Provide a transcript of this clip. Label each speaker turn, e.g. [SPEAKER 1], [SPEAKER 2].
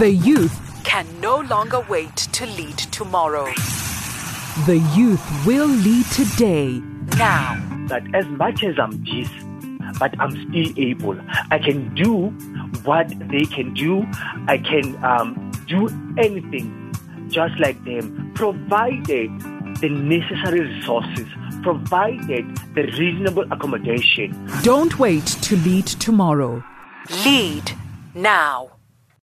[SPEAKER 1] The youth
[SPEAKER 2] can no longer wait to lead tomorrow.
[SPEAKER 1] The youth will lead today.
[SPEAKER 2] Now.
[SPEAKER 3] That as much as I'm this, but I'm still able. I can do what they can do. I can um, do anything just like them, provided the necessary resources, provided the reasonable accommodation.
[SPEAKER 1] Don't wait to lead tomorrow.
[SPEAKER 2] Lead now.